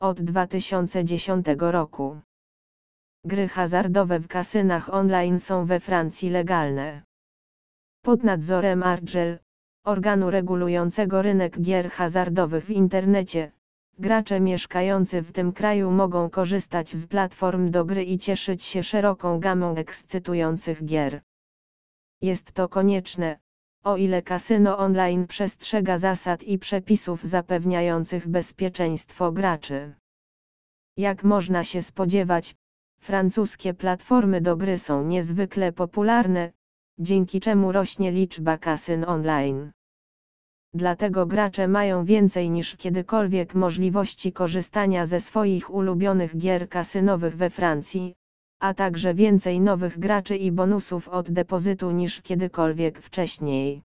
od 2010 roku. Gry hazardowe w kasynach online są we Francji legalne. Pod nadzorem Argel, organu regulującego rynek gier hazardowych w internecie, gracze mieszkający w tym kraju mogą korzystać z platform do gry i cieszyć się szeroką gamą ekscytujących gier. Jest to konieczne, o ile kasyno online przestrzega zasad i przepisów zapewniających bezpieczeństwo graczy. Jak można się spodziewać, francuskie platformy do gry są niezwykle popularne, dzięki czemu rośnie liczba kasyn online. Dlatego gracze mają więcej niż kiedykolwiek możliwości korzystania ze swoich ulubionych gier kasynowych we Francji, a także więcej nowych graczy i bonusów od depozytu niż kiedykolwiek wcześniej.